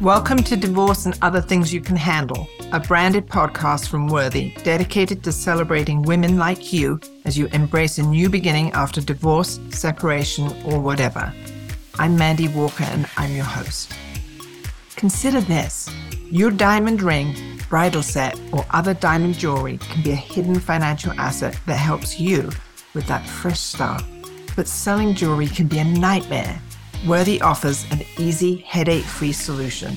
Welcome to Divorce and Other Things You Can Handle, a branded podcast from Worthy dedicated to celebrating women like you as you embrace a new beginning after divorce, separation, or whatever. I'm Mandy Walker and I'm your host. Consider this your diamond ring, bridal set, or other diamond jewelry can be a hidden financial asset that helps you with that fresh start. But selling jewelry can be a nightmare Worthy offers an easy, headache free solution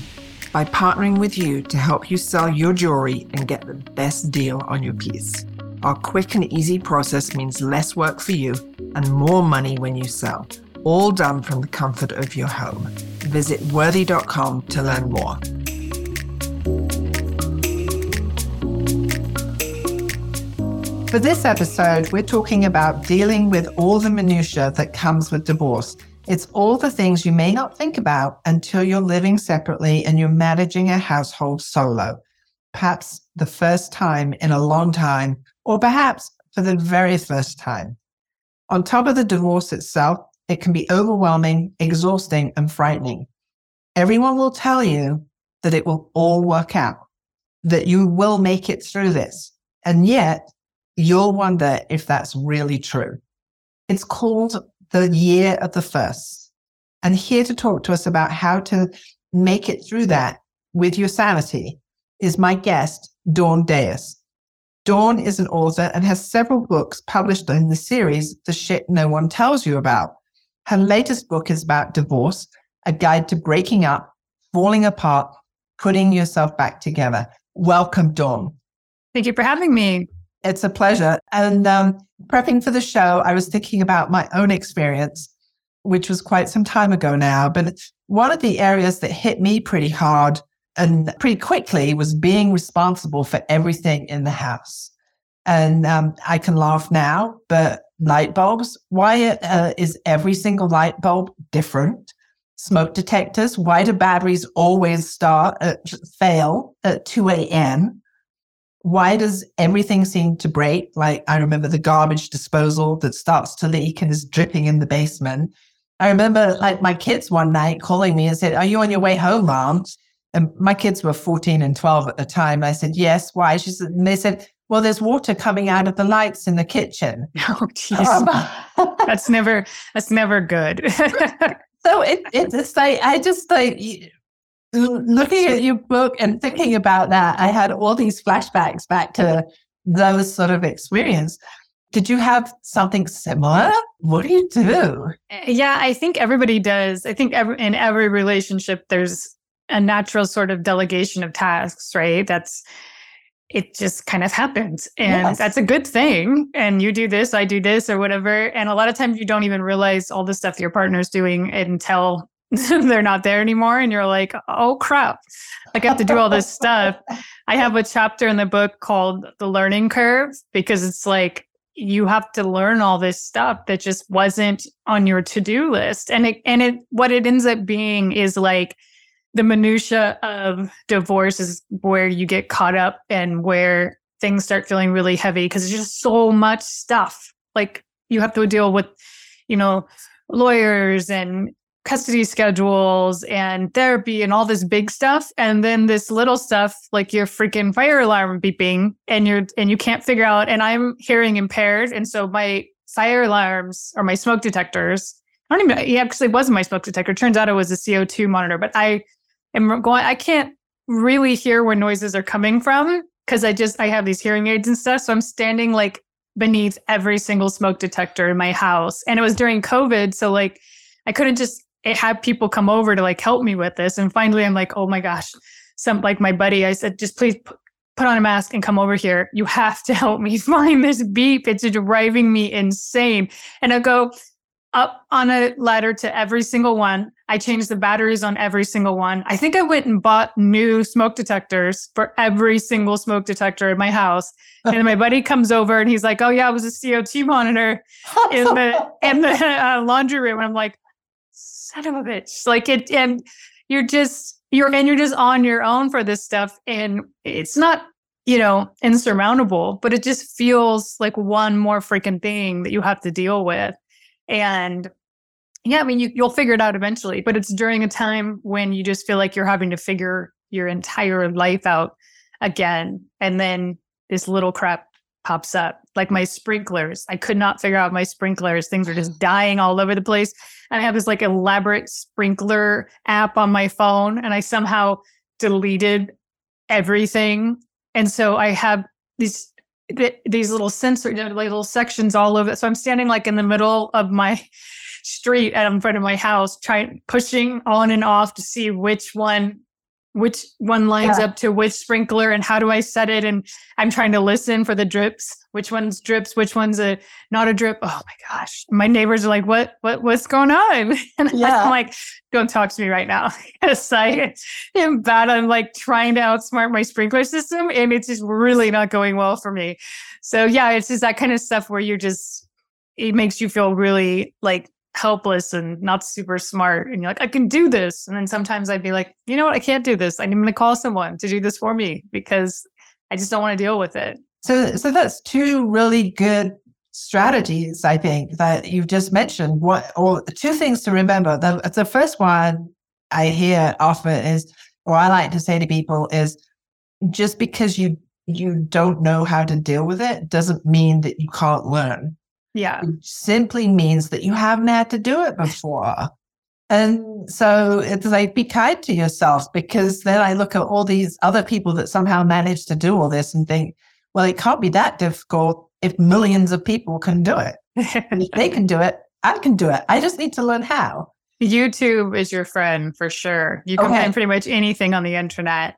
by partnering with you to help you sell your jewelry and get the best deal on your piece. Our quick and easy process means less work for you and more money when you sell, all done from the comfort of your home. Visit worthy.com to learn more. For this episode, we're talking about dealing with all the minutiae that comes with divorce it's all the things you may not think about until you're living separately and you're managing a household solo, perhaps the first time in a long time, or perhaps for the very first time. On top of the divorce itself, it can be overwhelming, exhausting, and frightening. Everyone will tell you that it will all work out, that you will make it through this. And yet you'll wonder if that's really true. It's called the year of the first. And here to talk to us about how to make it through that with your sanity is my guest, Dawn Dais. Dawn is an author and has several books published in the series The Shit No One Tells You About. Her latest book is about divorce, a guide to breaking up, falling apart, putting yourself back together. Welcome, Dawn. Thank you for having me. It's a pleasure. And um, prepping for the show, I was thinking about my own experience, which was quite some time ago now. But one of the areas that hit me pretty hard and pretty quickly was being responsible for everything in the house. And um, I can laugh now, but light bulbs, why uh, is every single light bulb different? Smoke detectors, why do batteries always start at, fail at 2 a.m.? Why does everything seem to break? Like I remember the garbage disposal that starts to leak and is dripping in the basement. I remember like my kids one night calling me and said, Are you on your way home, mom? And my kids were 14 and 12 at the time. I said, Yes, why? She said, and they said, Well, there's water coming out of the lights in the kitchen. Oh. Um, that's never that's never good. so it, it's like I just like looking at your book and thinking about that, I had all these flashbacks back to those sort of experience. Did you have something similar? What do you do? Eh, yeah, I think everybody does. I think every, in every relationship, there's a natural sort of delegation of tasks, right? That's it just kind of happens. And yes. that's a good thing. And you do this, I do this, or whatever. And a lot of times you don't even realize all the stuff your partner's doing until they're not there anymore and you're like oh crap. Like i have to do all this stuff. I have a chapter in the book called the learning curve because it's like you have to learn all this stuff that just wasn't on your to-do list. And it and it what it ends up being is like the minutia of divorce is where you get caught up and where things start feeling really heavy because it's just so much stuff. Like you have to deal with you know lawyers and custody schedules and therapy and all this big stuff. And then this little stuff like your freaking fire alarm beeping and you're and you can't figure out. And I'm hearing impaired. And so my fire alarms or my smoke detectors I don't even yeah actually it wasn't my smoke detector. Turns out it was a CO2 monitor but I am going I can't really hear where noises are coming from because I just I have these hearing aids and stuff. So I'm standing like beneath every single smoke detector in my house. And it was during covid. So like I couldn't just it had people come over to like help me with this. And finally, I'm like, oh my gosh, some like my buddy, I said, just please p- put on a mask and come over here. You have to help me find this beep. It's driving me insane. And I go up on a ladder to every single one. I changed the batteries on every single one. I think I went and bought new smoke detectors for every single smoke detector in my house. And my buddy comes over and he's like, "Oh yeah, it was a CO2 monitor in the in the uh, laundry room." And I'm like, son of a bitch. Like it, and you're just, you're, and you're just on your own for this stuff. And it's not, you know, insurmountable, but it just feels like one more freaking thing that you have to deal with. And yeah, I mean, you, you'll figure it out eventually, but it's during a time when you just feel like you're having to figure your entire life out again. And then this little crap pops up, like my sprinklers. I could not figure out my sprinklers. Things are just mm. dying all over the place. And I have this like elaborate sprinkler app on my phone, and I somehow deleted everything. And so I have these these little sensor little sections all over. So I'm standing like in the middle of my street and in front of my house, trying pushing on and off to see which one which one lines yeah. up to which sprinkler and how do I set it? And I'm trying to listen for the drips, which one's drips, which one's a not a drip. Oh my gosh. My neighbors are like, what, what, what's going on? And yeah. I'm like, don't talk to me right now. Yes, I am bad. I'm like trying to outsmart my sprinkler system and it's just really not going well for me. So yeah, it's just that kind of stuff where you're just, it makes you feel really like helpless and not super smart and you're like i can do this. And then sometimes i'd be like you know what? I can't do this. I'm going to call someone to do this for me because i just don't want to deal with it. So so that's two really good strategies i think that you've just mentioned. What or two things to remember. The, the first one i hear often is or i like to say to people is just because you you don't know how to deal with it doesn't mean that you can't learn yeah. It simply means that you haven't had to do it before. And so it's like, be kind to yourself because then I look at all these other people that somehow manage to do all this and think, well, it can't be that difficult if millions of people can do it. if they can do it, I can do it. I just need to learn how. YouTube is your friend for sure. You can okay. find pretty much anything on the internet.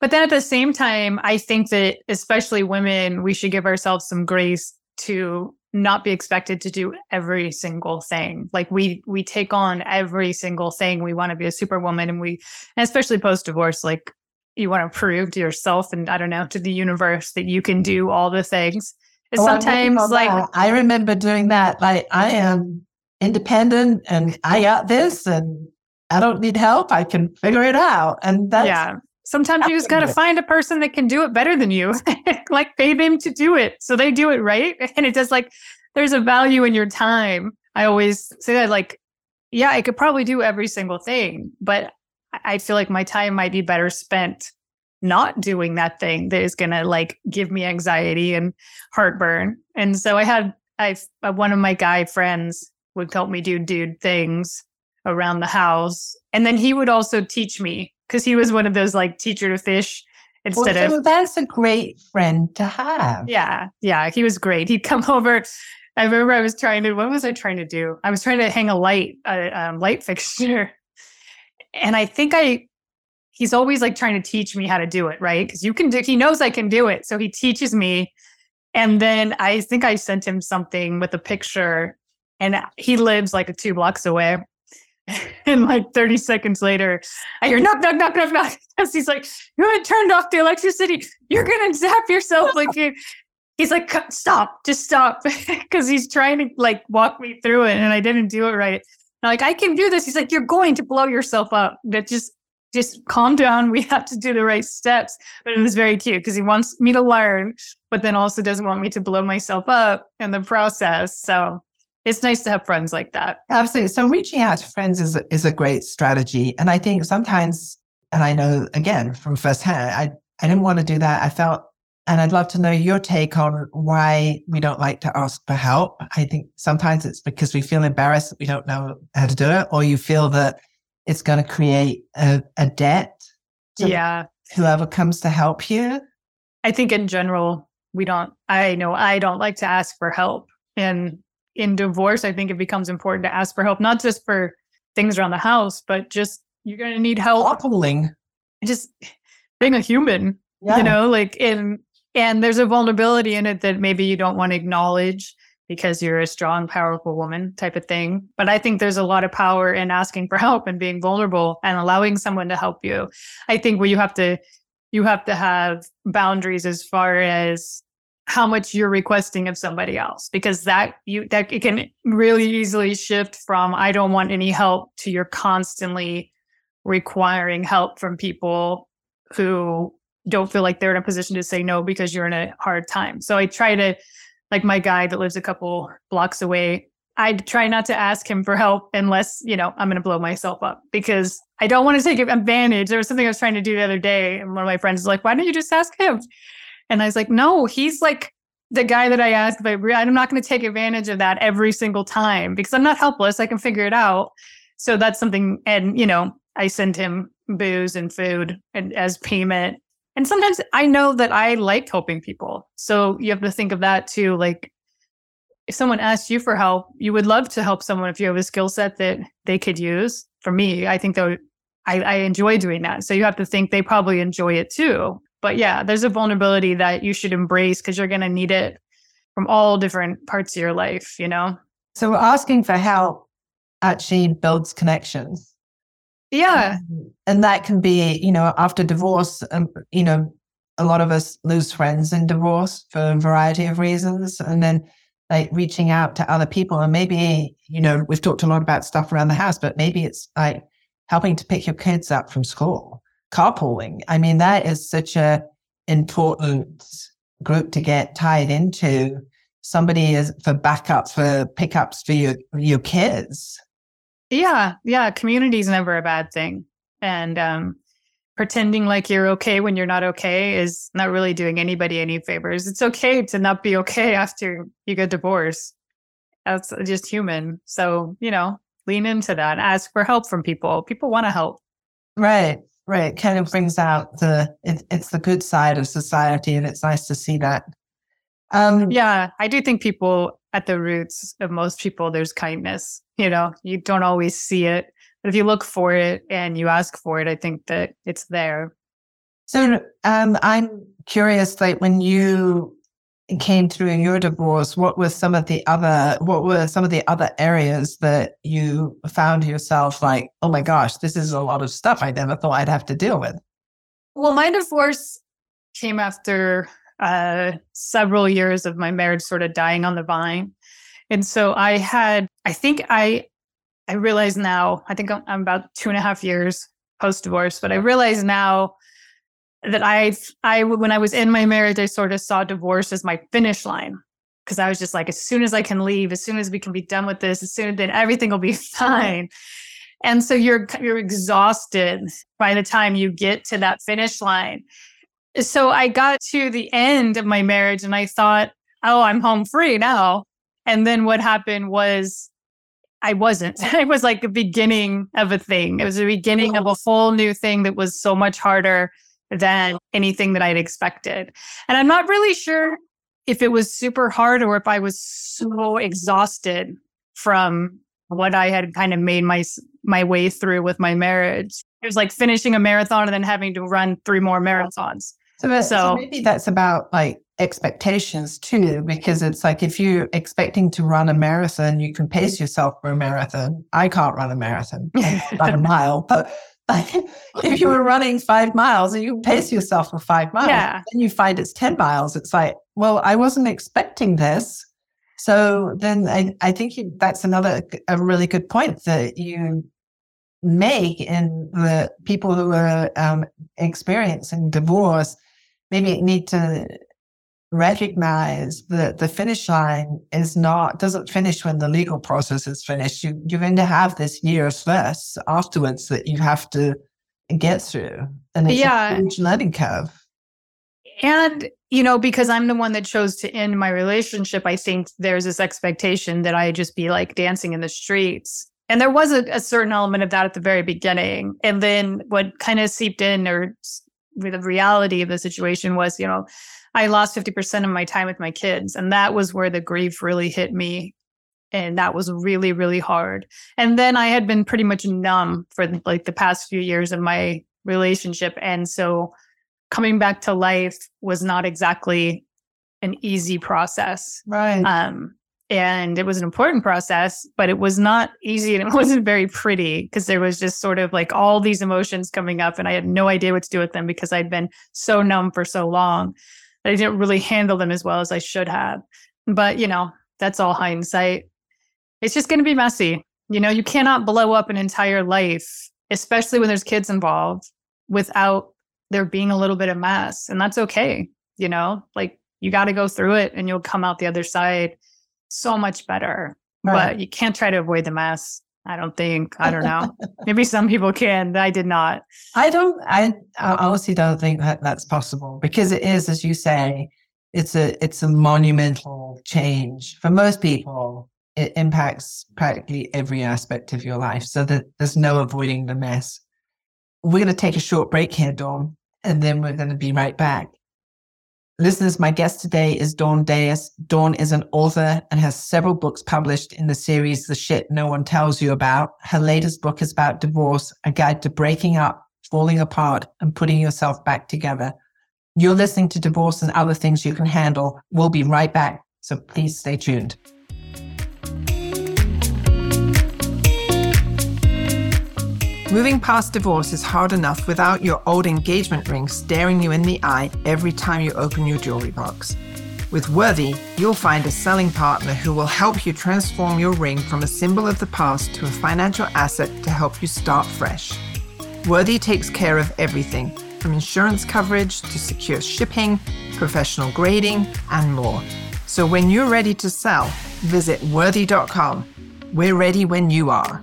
But then at the same time, I think that especially women, we should give ourselves some grace to not be expected to do every single thing. Like we we take on every single thing. We want to be a superwoman and we and especially post divorce like you want to prove to yourself and I don't know to the universe that you can do all the things. Oh, sometimes like that. I remember doing that like I am independent and I got this and I don't need help. I can figure it out. And that's yeah. Sometimes you just got to find a person that can do it better than you, like pay them to do it. So they do it right. And it does like, there's a value in your time. I always say that, like, yeah, I could probably do every single thing, but I feel like my time might be better spent not doing that thing that is going to like give me anxiety and heartburn. And so I had, I, uh, one of my guy friends would help me do dude things around the house. And then he would also teach me because he was one of those like teacher to fish instead well, of. That's a great friend to have. Yeah, yeah, he was great. He'd come over. I remember I was trying to. What was I trying to do? I was trying to hang a light, a um, light fixture, and I think I. He's always like trying to teach me how to do it, right? Because you can do. He knows I can do it, so he teaches me. And then I think I sent him something with a picture, and he lives like two blocks away. and like 30 seconds later, I hear knock, knock, knock, knock, knock. Because he's like, You haven't turned off the electricity. You're going to zap yourself. Like, he's like, Stop, just stop. Because he's trying to like walk me through it. And I didn't do it right. And I'm like, I can do this. He's like, You're going to blow yourself up. That just, just calm down. We have to do the right steps. But it was very cute because he wants me to learn, but then also doesn't want me to blow myself up in the process. So it's nice to have friends like that. Absolutely. So reaching out to friends is is a great strategy, and I think sometimes, and I know again from firsthand, I I didn't want to do that. I felt, and I'd love to know your take on why we don't like to ask for help. I think sometimes it's because we feel embarrassed that we don't know how to do it, or you feel that it's going to create a, a debt. yeah. Whoever comes to help you. I think in general, we don't. I know I don't like to ask for help, and in divorce, I think it becomes important to ask for help, not just for things around the house, but just you're going to need help. Coupling. Just being a human, yeah. you know, like, and, and there's a vulnerability in it that maybe you don't want to acknowledge because you're a strong, powerful woman type of thing. But I think there's a lot of power in asking for help and being vulnerable and allowing someone to help you. I think where you have to, you have to have boundaries as far as how much you're requesting of somebody else because that you that it can really easily shift from I don't want any help to you're constantly requiring help from people who don't feel like they're in a position to say no because you're in a hard time. So I try to like my guy that lives a couple blocks away I try not to ask him for help unless, you know, I'm going to blow myself up because I don't want to take advantage. There was something I was trying to do the other day, and one of my friends was like, Why don't you just ask him? And I was like, No, he's like the guy that I asked, but I'm not going to take advantage of that every single time because I'm not helpless. I can figure it out. So that's something. And, you know, I send him booze and food and as payment. And sometimes I know that I like helping people. So you have to think of that too. Like, if someone asked you for help, you would love to help someone if you have a skill set that they could use. For me, I think though I, I enjoy doing that. So you have to think they probably enjoy it too. But yeah, there's a vulnerability that you should embrace because you're going to need it from all different parts of your life, you know? So asking for help actually builds connections. Yeah. And that can be, you know, after divorce, um, you know, a lot of us lose friends in divorce for a variety of reasons. And then like reaching out to other people and maybe you know we've talked a lot about stuff around the house but maybe it's like helping to pick your kids up from school carpooling i mean that is such a important group to get tied into somebody is for backup for pickups for your your kids yeah yeah community is never a bad thing and um pretending like you're okay when you're not okay is not really doing anybody any favors. It's okay to not be okay after you get divorced. That's just human. So, you know, lean into that. Ask for help from people. People want to help. Right. Right. It kind of brings out the it, it's the good side of society and it's nice to see that. Um yeah, I do think people at the roots of most people there's kindness. You know, you don't always see it but if you look for it and you ask for it, I think that it's there. So um, I'm curious, like when you came through in your divorce, what were some of the other what were some of the other areas that you found yourself like, oh my gosh, this is a lot of stuff I never thought I'd have to deal with? Well, my divorce came after uh, several years of my marriage sort of dying on the vine. And so I had, I think I I realize now, I think I'm, I'm about two and a half years post divorce, but I realize now that I, I, when I was in my marriage, I sort of saw divorce as my finish line because I was just like, as soon as I can leave, as soon as we can be done with this, as soon then everything will be fine. And so you're you're exhausted by the time you get to that finish line. So I got to the end of my marriage and I thought, oh, I'm home free now. And then what happened was I wasn't. It was like the beginning of a thing. It was the beginning of a whole new thing that was so much harder than anything that I'd expected. And I'm not really sure if it was super hard or if I was so exhausted from what I had kind of made my my way through with my marriage. It was like finishing a marathon and then having to run three more marathons. So, so, so maybe that's about like expectations too, because it's like if you're expecting to run a marathon, you can pace yourself for a marathon. I can't run a marathon, not a mile, but like if you were running five miles and you pace yourself for five miles, yeah. then you find it's 10 miles. It's like, well, I wasn't expecting this. So then I, I think you, that's another, a really good point that you make in the people who are um, experiencing divorce maybe need to recognize that the finish line is not doesn't finish when the legal process is finished. You you're going to have this years first afterwards that you have to get through. And it's yeah. a huge learning curve. And you know, because I'm the one that chose to end my relationship, I think there's this expectation that I just be like dancing in the streets. And there was a, a certain element of that at the very beginning. And then what kind of seeped in or the reality of the situation was, you know, I lost 50% of my time with my kids. And that was where the grief really hit me. And that was really, really hard. And then I had been pretty much numb for like the past few years of my relationship. And so coming back to life was not exactly an easy process. Right. Um, and it was an important process, but it was not easy and it wasn't very pretty because there was just sort of like all these emotions coming up and I had no idea what to do with them because I'd been so numb for so long. I didn't really handle them as well as I should have. But, you know, that's all hindsight. It's just going to be messy. You know, you cannot blow up an entire life, especially when there's kids involved, without there being a little bit of mess. And that's okay. You know, like you got to go through it and you'll come out the other side so much better. right. but you can't try to avoid the mess. I don't think. I don't know. Maybe some people can. I did not. I don't. I, I honestly don't think that that's possible because it is, as you say, it's a it's a monumental change for most people. It impacts practically every aspect of your life, so that there's no avoiding the mess. We're going to take a short break here, Dawn, and then we're going to be right back. Listeners, my guest today is Dawn Dais. Dawn is an author and has several books published in the series The Shit No One Tells You About. Her latest book is about divorce, a guide to breaking up, falling apart, and putting yourself back together. You're listening to Divorce and Other Things You Can Handle. We'll be right back, so please stay tuned. Moving past divorce is hard enough without your old engagement ring staring you in the eye every time you open your jewelry box. With Worthy, you'll find a selling partner who will help you transform your ring from a symbol of the past to a financial asset to help you start fresh. Worthy takes care of everything from insurance coverage to secure shipping, professional grading, and more. So when you're ready to sell, visit worthy.com. We're ready when you are.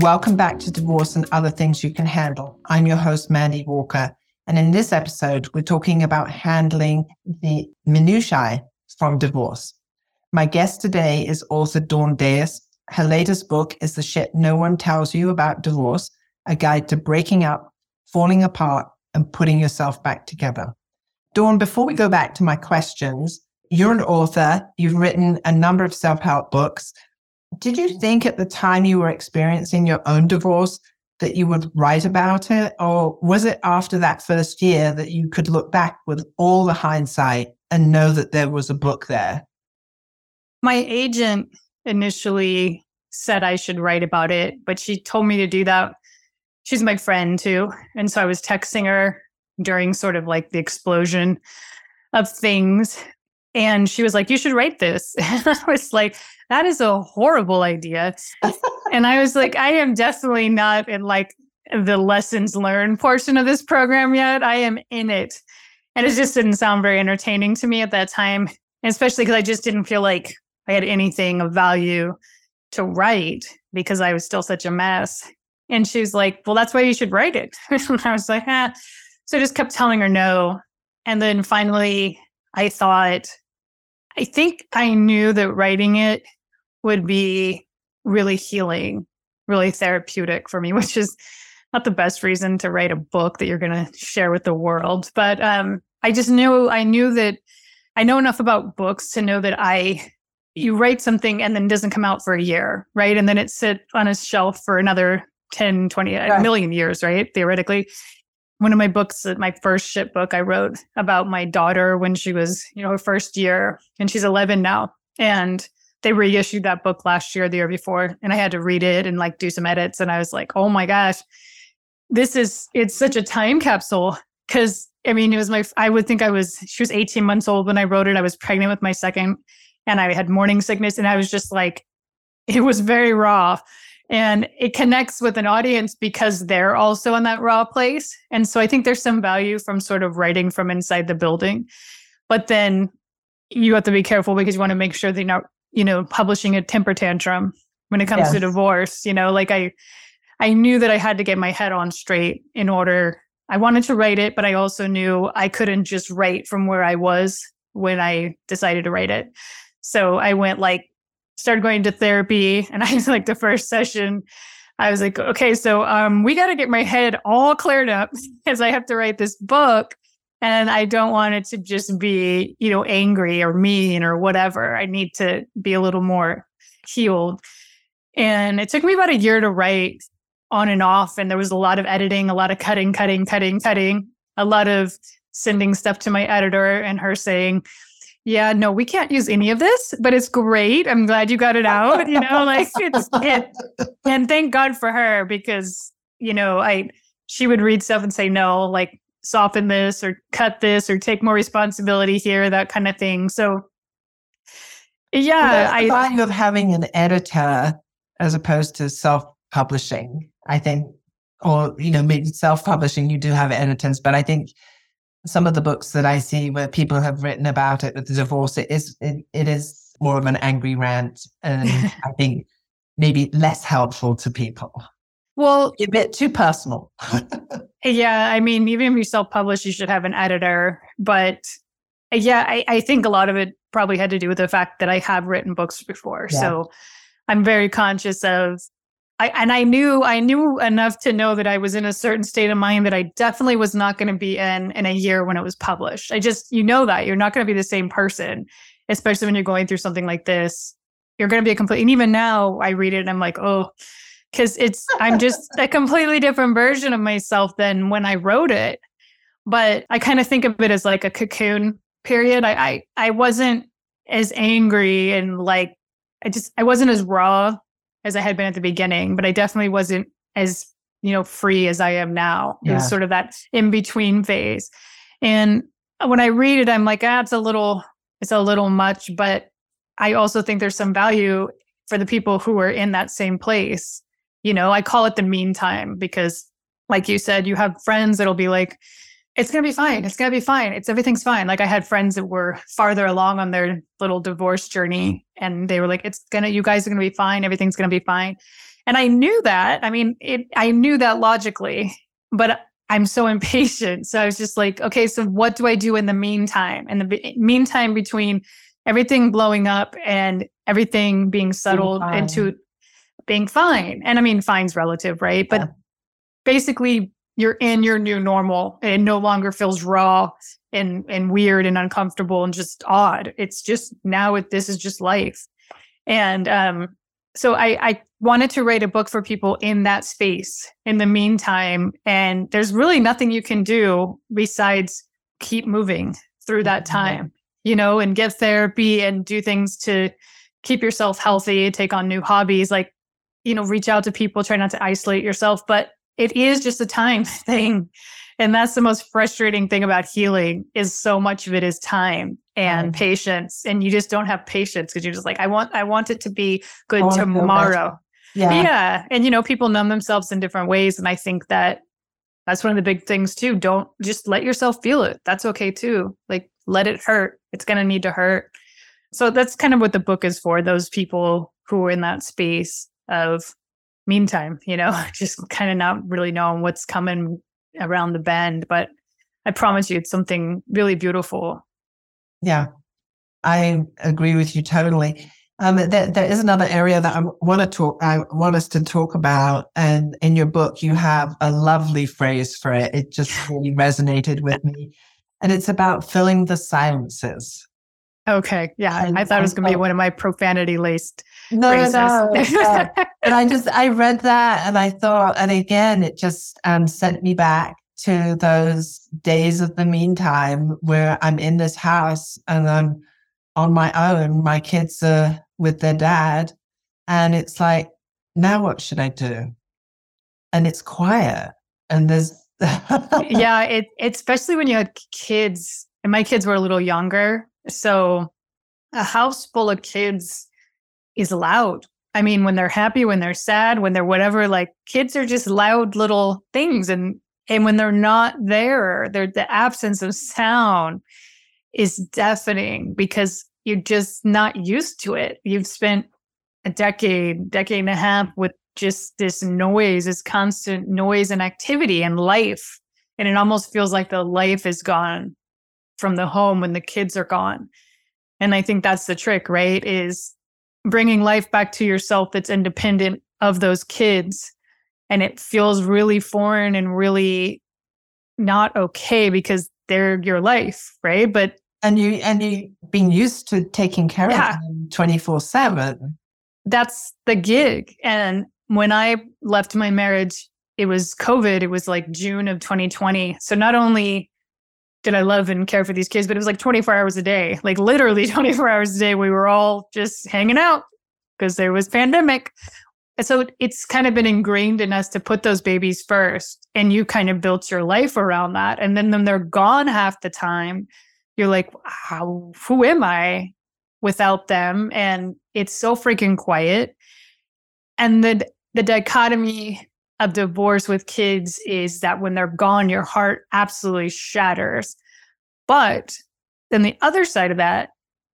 Welcome back to Divorce and Other Things You Can Handle. I'm your host, Mandy Walker. And in this episode, we're talking about handling the minutiae from divorce. My guest today is author Dawn Dais. Her latest book is The Shit No One Tells You About Divorce, a guide to breaking up, falling apart, and putting yourself back together. Dawn, before we go back to my questions, you're an author. You've written a number of self help books. Did you think at the time you were experiencing your own divorce that you would write about it? Or was it after that first year that you could look back with all the hindsight and know that there was a book there? My agent initially said I should write about it, but she told me to do that. She's my friend too. And so I was texting her during sort of like the explosion of things. And she was like, You should write this. And I was like, that is a horrible idea. and I was like, I am definitely not in like the lessons learned portion of this program yet. I am in it. And it just didn't sound very entertaining to me at that time, especially because I just didn't feel like I had anything of value to write because I was still such a mess. And she was like, Well, that's why you should write it. and I was like, ah. So I just kept telling her no. And then finally, I thought, I think I knew that writing it would be really healing, really therapeutic for me, which is not the best reason to write a book that you're going to share with the world. But um, I just knew, I knew that I know enough about books to know that I, you write something and then doesn't come out for a year, right? And then it sit on a shelf for another 10, 20, a million years, right? Theoretically. One of my books, my first ship book, I wrote about my daughter when she was, you know, her first year, and she's 11 now. And they reissued that book last year, the year before, and I had to read it and like do some edits. And I was like, oh my gosh, this is, it's such a time capsule. Cause I mean, it was my, I would think I was, she was 18 months old when I wrote it. I was pregnant with my second and I had morning sickness. And I was just like, it was very raw. And it connects with an audience because they're also in that raw place. And so I think there's some value from sort of writing from inside the building. But then you have to be careful because you want to make sure that you're not you know, publishing a temper tantrum when it comes yes. to divorce. You know, like I I knew that I had to get my head on straight in order I wanted to write it, but I also knew I couldn't just write from where I was when I decided to write it. So I went like started going to therapy and I was like the first session I was like, okay, so um, we got to get my head all cleared up because I have to write this book and I don't want it to just be, you know, angry or mean or whatever. I need to be a little more healed. And it took me about a year to write on and off. And there was a lot of editing, a lot of cutting, cutting, cutting, cutting, a lot of sending stuff to my editor and her saying, yeah, no, we can't use any of this, but it's great. I'm glad you got it out. You know, like it's it. And thank God for her because, you know, I, she would read stuff and say, no, like soften this or cut this or take more responsibility here, that kind of thing. So, yeah, I value of having an editor as opposed to self-publishing. I think, or you know, maybe self-publishing, you do have editors, but I think some of the books that I see where people have written about it with the divorce, it is it, it is more of an angry rant, and I think maybe less helpful to people. Well, a bit too personal. yeah, I mean, even if you self-publish, you should have an editor. But uh, yeah, I, I think a lot of it probably had to do with the fact that I have written books before, yeah. so I'm very conscious of I, and I knew I knew enough to know that I was in a certain state of mind that I definitely was not going to be in in a year when it was published. I just you know that you're not going to be the same person, especially when you're going through something like this. You're going to be a complete. And even now, I read it and I'm like, oh, because it's I'm just a completely different version of myself than when I wrote it. But I kind of think of it as like a cocoon period. I I, I wasn't as angry and like I just I wasn't as raw as I had been at the beginning, but I definitely wasn't as, you know, free as I am now. Yeah. It was sort of that in between phase. And when I read it, I'm like, ah, it's a little, it's a little much, but I also think there's some value for the people who are in that same place. You know, I call it the meantime because, like you said, you have friends that'll be like, it's going to be fine. It's going to be fine. It's everything's fine. Like I had friends that were farther along on their little divorce journey mm-hmm. and they were like, it's going to, you guys are going to be fine. Everything's going to be fine. And I knew that. I mean, it, I knew that logically, but I'm so impatient. So I was just like, okay, so what do I do in the meantime? In the meantime, between everything blowing up and everything being settled into being fine. And I mean, fine's relative, right? But basically you're in your new normal. It no longer feels raw and and weird and uncomfortable and just odd. It's just now it, this is just life. And um so I, I wanted to write a book for people in that space in the meantime. And there's really nothing you can do besides keep moving through that mm-hmm. time you know and get therapy and do things to keep yourself healthy take on new hobbies. Like you know reach out to people try not to isolate yourself but it is just a time thing. And that's the most frustrating thing about healing is so much of it is time and mm patience and you just don't have patience because you're just like i want i want it to be good tomorrow. Yeah. yeah and you know people numb themselves in different ways and i think that that's one of the big things too. Don't just let yourself feel it. That's okay too. Like let it hurt. It's going to need to hurt. So that's kind of what the book is for those people who are in that space of meantime, you know, just kind of not really knowing what's coming around the bend. But I promise you, it's something really beautiful. Yeah, I agree with you totally. Um, there, there is another area that I want to talk. I want us to talk about, and in your book, you have a lovely phrase for it. It just really resonated with me, and it's about filling the silences. Okay. Yeah. And I thought it was going to be one of my profanity laced. No, phrases. no. no. and I just, I read that and I thought, and again, it just um, sent me back to those days of the meantime where I'm in this house and I'm on my own. My kids are with their dad. And it's like, now what should I do? And it's quiet. And there's, yeah, it, especially when you had kids, and my kids were a little younger so a house full of kids is loud. I mean, when they're happy, when they're sad, when they're whatever, like kids are just loud little things. And and when they're not there, they're the absence of sound is deafening because you're just not used to it. You've spent a decade, decade and a half with just this noise, this constant noise and activity and life. And it almost feels like the life is gone from the home when the kids are gone. And I think that's the trick, right? Is bringing life back to yourself that's independent of those kids. And it feels really foreign and really not okay because they're your life, right? But and you and you being used to taking care yeah, of them 24 7 that's the gig and when i left my marriage it was covid it was like june of 2020 so not only did I love and care for these kids, but it was like 24 hours a day, like literally 24 hours a day. We were all just hanging out because there was pandemic. And so it's kind of been ingrained in us to put those babies first. And you kind of built your life around that. And then when they're gone half the time, you're like, how, who am I without them? And it's so freaking quiet. And the, the dichotomy of divorce with kids is that when they're gone, your heart absolutely shatters. But then the other side of that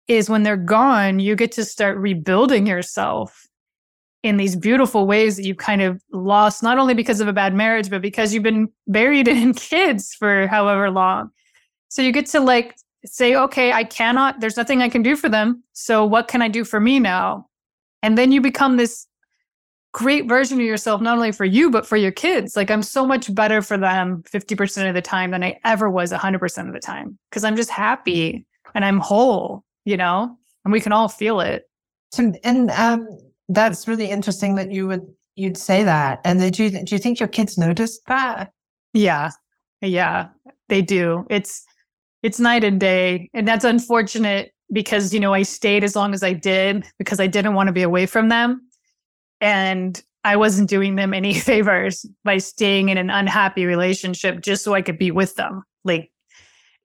is when they're gone, you get to start rebuilding yourself in these beautiful ways that you've kind of lost, not only because of a bad marriage, but because you've been buried in kids for however long. So you get to like say, okay, I cannot, there's nothing I can do for them. So what can I do for me now? And then you become this great version of yourself, not only for you, but for your kids. Like I'm so much better for them 50% of the time than I ever was 100% of the time because I'm just happy and I'm whole, you know, and we can all feel it. And um, that's really interesting that you would, you'd say that. And do you, do you think your kids noticed that? Yeah. Yeah, they do. It's, it's night and day. And that's unfortunate because, you know, I stayed as long as I did because I didn't want to be away from them and I wasn't doing them any favors by staying in an unhappy relationship just so I could be with them. Like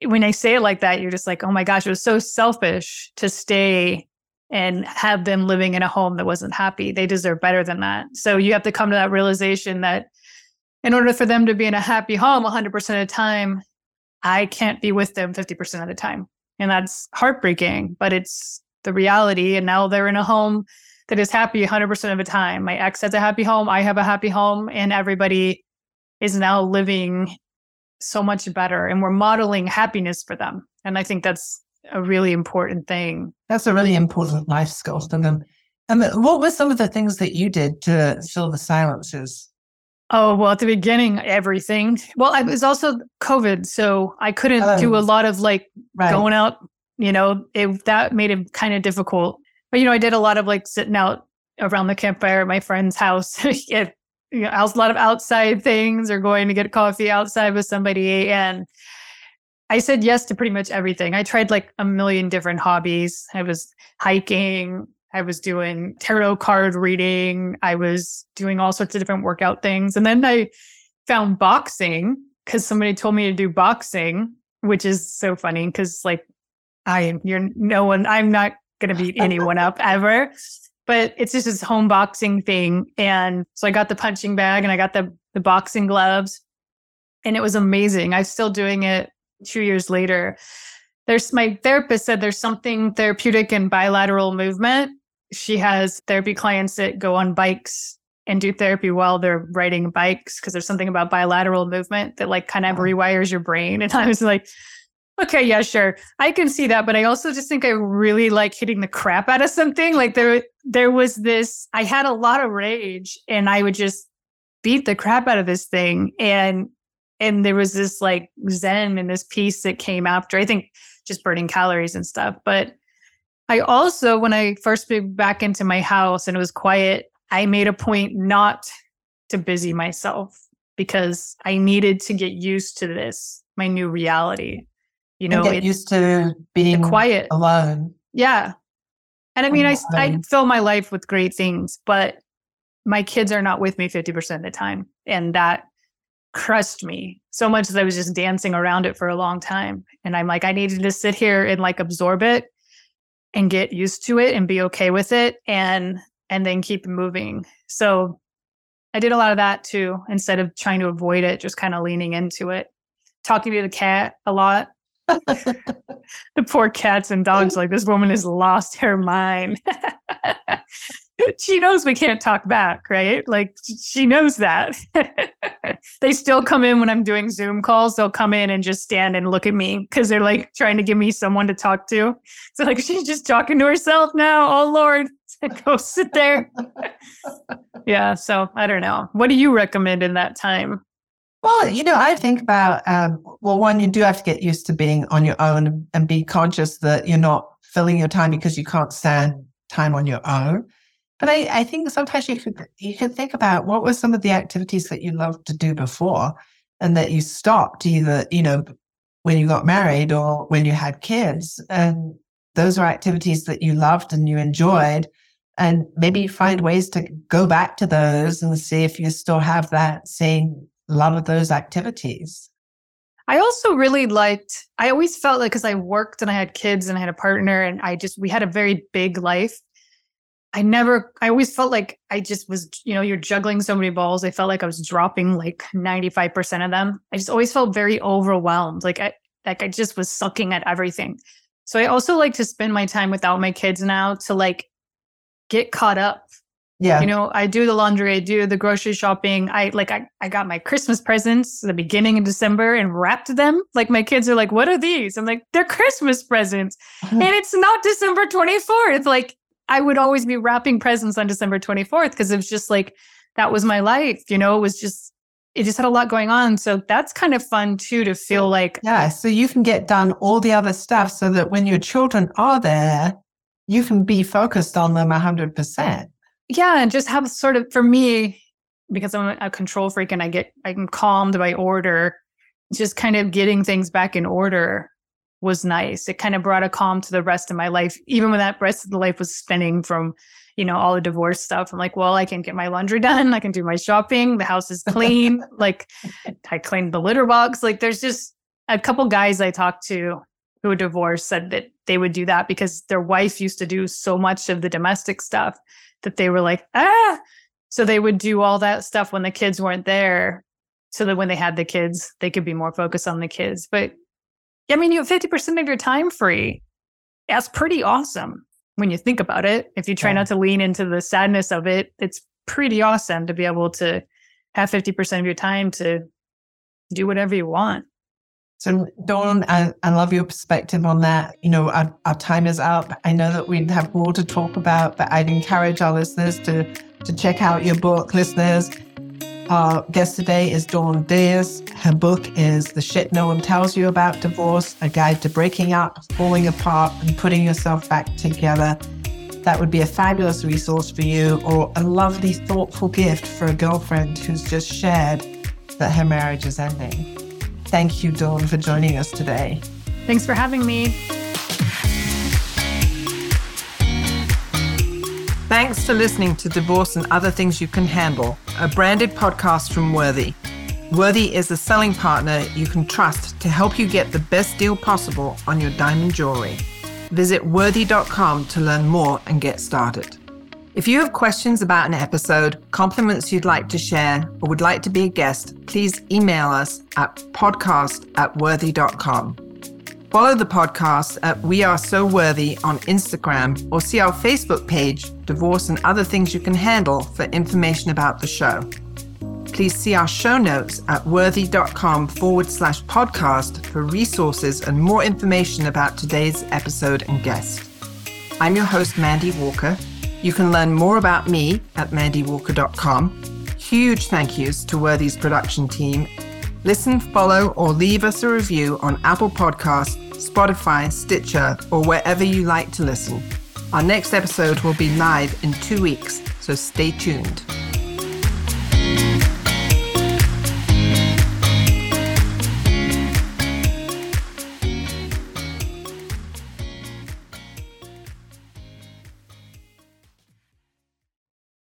when I say it like that, you're just like, oh my gosh, it was so selfish to stay and have them living in a home that wasn't happy. They deserve better than that. So you have to come to that realization that in order for them to be in a happy home 100% of the time, I can't be with them 50% of the time. And that's heartbreaking, but it's the reality. And now they're in a home that is happy 100% of the time. My ex has a happy home, I have a happy home, and everybody is now living so much better. And we're modeling happiness for them. And I think that's a really important thing. That's a really important life skill for them. Mean, what were some of the things that you did to fill the silences? Oh, well, at the beginning, everything. Well, it was also COVID, so I couldn't oh, do a oh. lot of like right. going out, you know, it, that made it kind of difficult but you know, I did a lot of like sitting out around the campfire at my friend's house. it, you know, a lot of outside things or going to get coffee outside with somebody. And I said yes to pretty much everything. I tried like a million different hobbies. I was hiking, I was doing tarot card reading, I was doing all sorts of different workout things. And then I found boxing because somebody told me to do boxing, which is so funny because like I am you're no one I'm not going to beat anyone up ever. But it's just this home boxing thing. And so I got the punching bag and I got the, the boxing gloves. And it was amazing. I'm still doing it two years later. There's my therapist said there's something therapeutic in bilateral movement. She has therapy clients that go on bikes and do therapy while they're riding bikes because there's something about bilateral movement that like kind of uh-huh. rewires your brain. And I was like, Okay, yeah, sure. I can see that, but I also just think I really like hitting the crap out of something. Like there there was this I had a lot of rage and I would just beat the crap out of this thing and and there was this like zen and this peace that came after. I think just burning calories and stuff, but I also when I first moved back into my house and it was quiet, I made a point not to busy myself because I needed to get used to this, my new reality you know, get used to being quiet alone. Yeah. And I mean, I, I fill my life with great things, but my kids are not with me 50% of the time. And that crushed me so much that I was just dancing around it for a long time. And I'm like, I needed to sit here and like absorb it and get used to it and be okay with it and and then keep moving. So I did a lot of that too, instead of trying to avoid it, just kind of leaning into it. Talking to the cat a lot the poor cats and dogs like this woman has lost her mind. She knows we can't talk back right? Like she knows that. They still come in when i'm doing zoom calls. They'll come in and just stand and look at me because they're like trying to give me someone to talk to. So like she's just talking to herself now. Oh lord. Go sit there. Yeah so i don't know. What do you recommend in that time well, you know, I think about, um, well, one, you do have to get used to being on your own and be conscious that you're not filling your time because you can't stand time on your own. But I, I think sometimes you could you could think about what were some of the activities that you loved to do before and that you stopped either, you know, when you got married or when you had kids. And those are activities that you loved and you enjoyed. And maybe find ways to go back to those and see if you still have that same lot of those activities. I also really liked, I always felt like because I worked and I had kids and I had a partner and I just, we had a very big life. I never, I always felt like I just was, you know, you're juggling so many balls. I felt like I was dropping like 95% of them. I just always felt very overwhelmed. Like I, Like I just was sucking at everything. So I also like to spend my time without my kids now to like get caught up. Yeah. You know, I do the laundry, I do the grocery shopping. I like I, I got my Christmas presents the beginning of December and wrapped them. Like my kids are like, what are these? I'm like, they're Christmas presents. and it's not December 24th. Like I would always be wrapping presents on December 24th because it was just like that was my life, you know, it was just it just had a lot going on. So that's kind of fun too to feel like Yeah, so you can get done all the other stuff so that when your children are there, you can be focused on them 100%. Yeah, and just have sort of for me because I'm a control freak and I get I'm calmed by order, just kind of getting things back in order was nice. It kind of brought a calm to the rest of my life, even when that rest of the life was spinning from, you know, all the divorce stuff. I'm like, well, I can get my laundry done. I can do my shopping. The house is clean. like I cleaned the litter box. Like there's just a couple guys I talked to who were divorced said that they would do that because their wife used to do so much of the domestic stuff that they were like, ah. So they would do all that stuff when the kids weren't there so that when they had the kids, they could be more focused on the kids. But I mean, you have 50% of your time free. That's pretty awesome when you think about it. If you try yeah. not to lean into the sadness of it, it's pretty awesome to be able to have 50% of your time to do whatever you want. So, Dawn, I, I love your perspective on that. You know, our, our time is up. I know that we'd have more to talk about, but I'd encourage our listeners to, to check out your book, listeners. Our guest today is Dawn Dais. Her book is The Shit No One Tells You About Divorce A Guide to Breaking Up, Falling Apart, and Putting Yourself Back Together. That would be a fabulous resource for you, or a lovely, thoughtful gift for a girlfriend who's just shared that her marriage is ending. Thank you, Dawn, for joining us today. Thanks for having me. Thanks for listening to Divorce and Other Things You Can Handle, a branded podcast from Worthy. Worthy is a selling partner you can trust to help you get the best deal possible on your diamond jewelry. Visit worthy.com to learn more and get started. If you have questions about an episode, compliments you'd like to share, or would like to be a guest, please email us at podcast at worthy.com. Follow the podcast at We Are So Worthy on Instagram or see our Facebook page, Divorce and Other Things You Can Handle, for information about the show. Please see our show notes at worthy.com forward slash podcast for resources and more information about today's episode and guest. I'm your host, Mandy Walker. You can learn more about me at mandywalker.com. Huge thank yous to Worthy's production team. Listen, follow, or leave us a review on Apple Podcasts, Spotify, Stitcher, or wherever you like to listen. Our next episode will be live in two weeks, so stay tuned.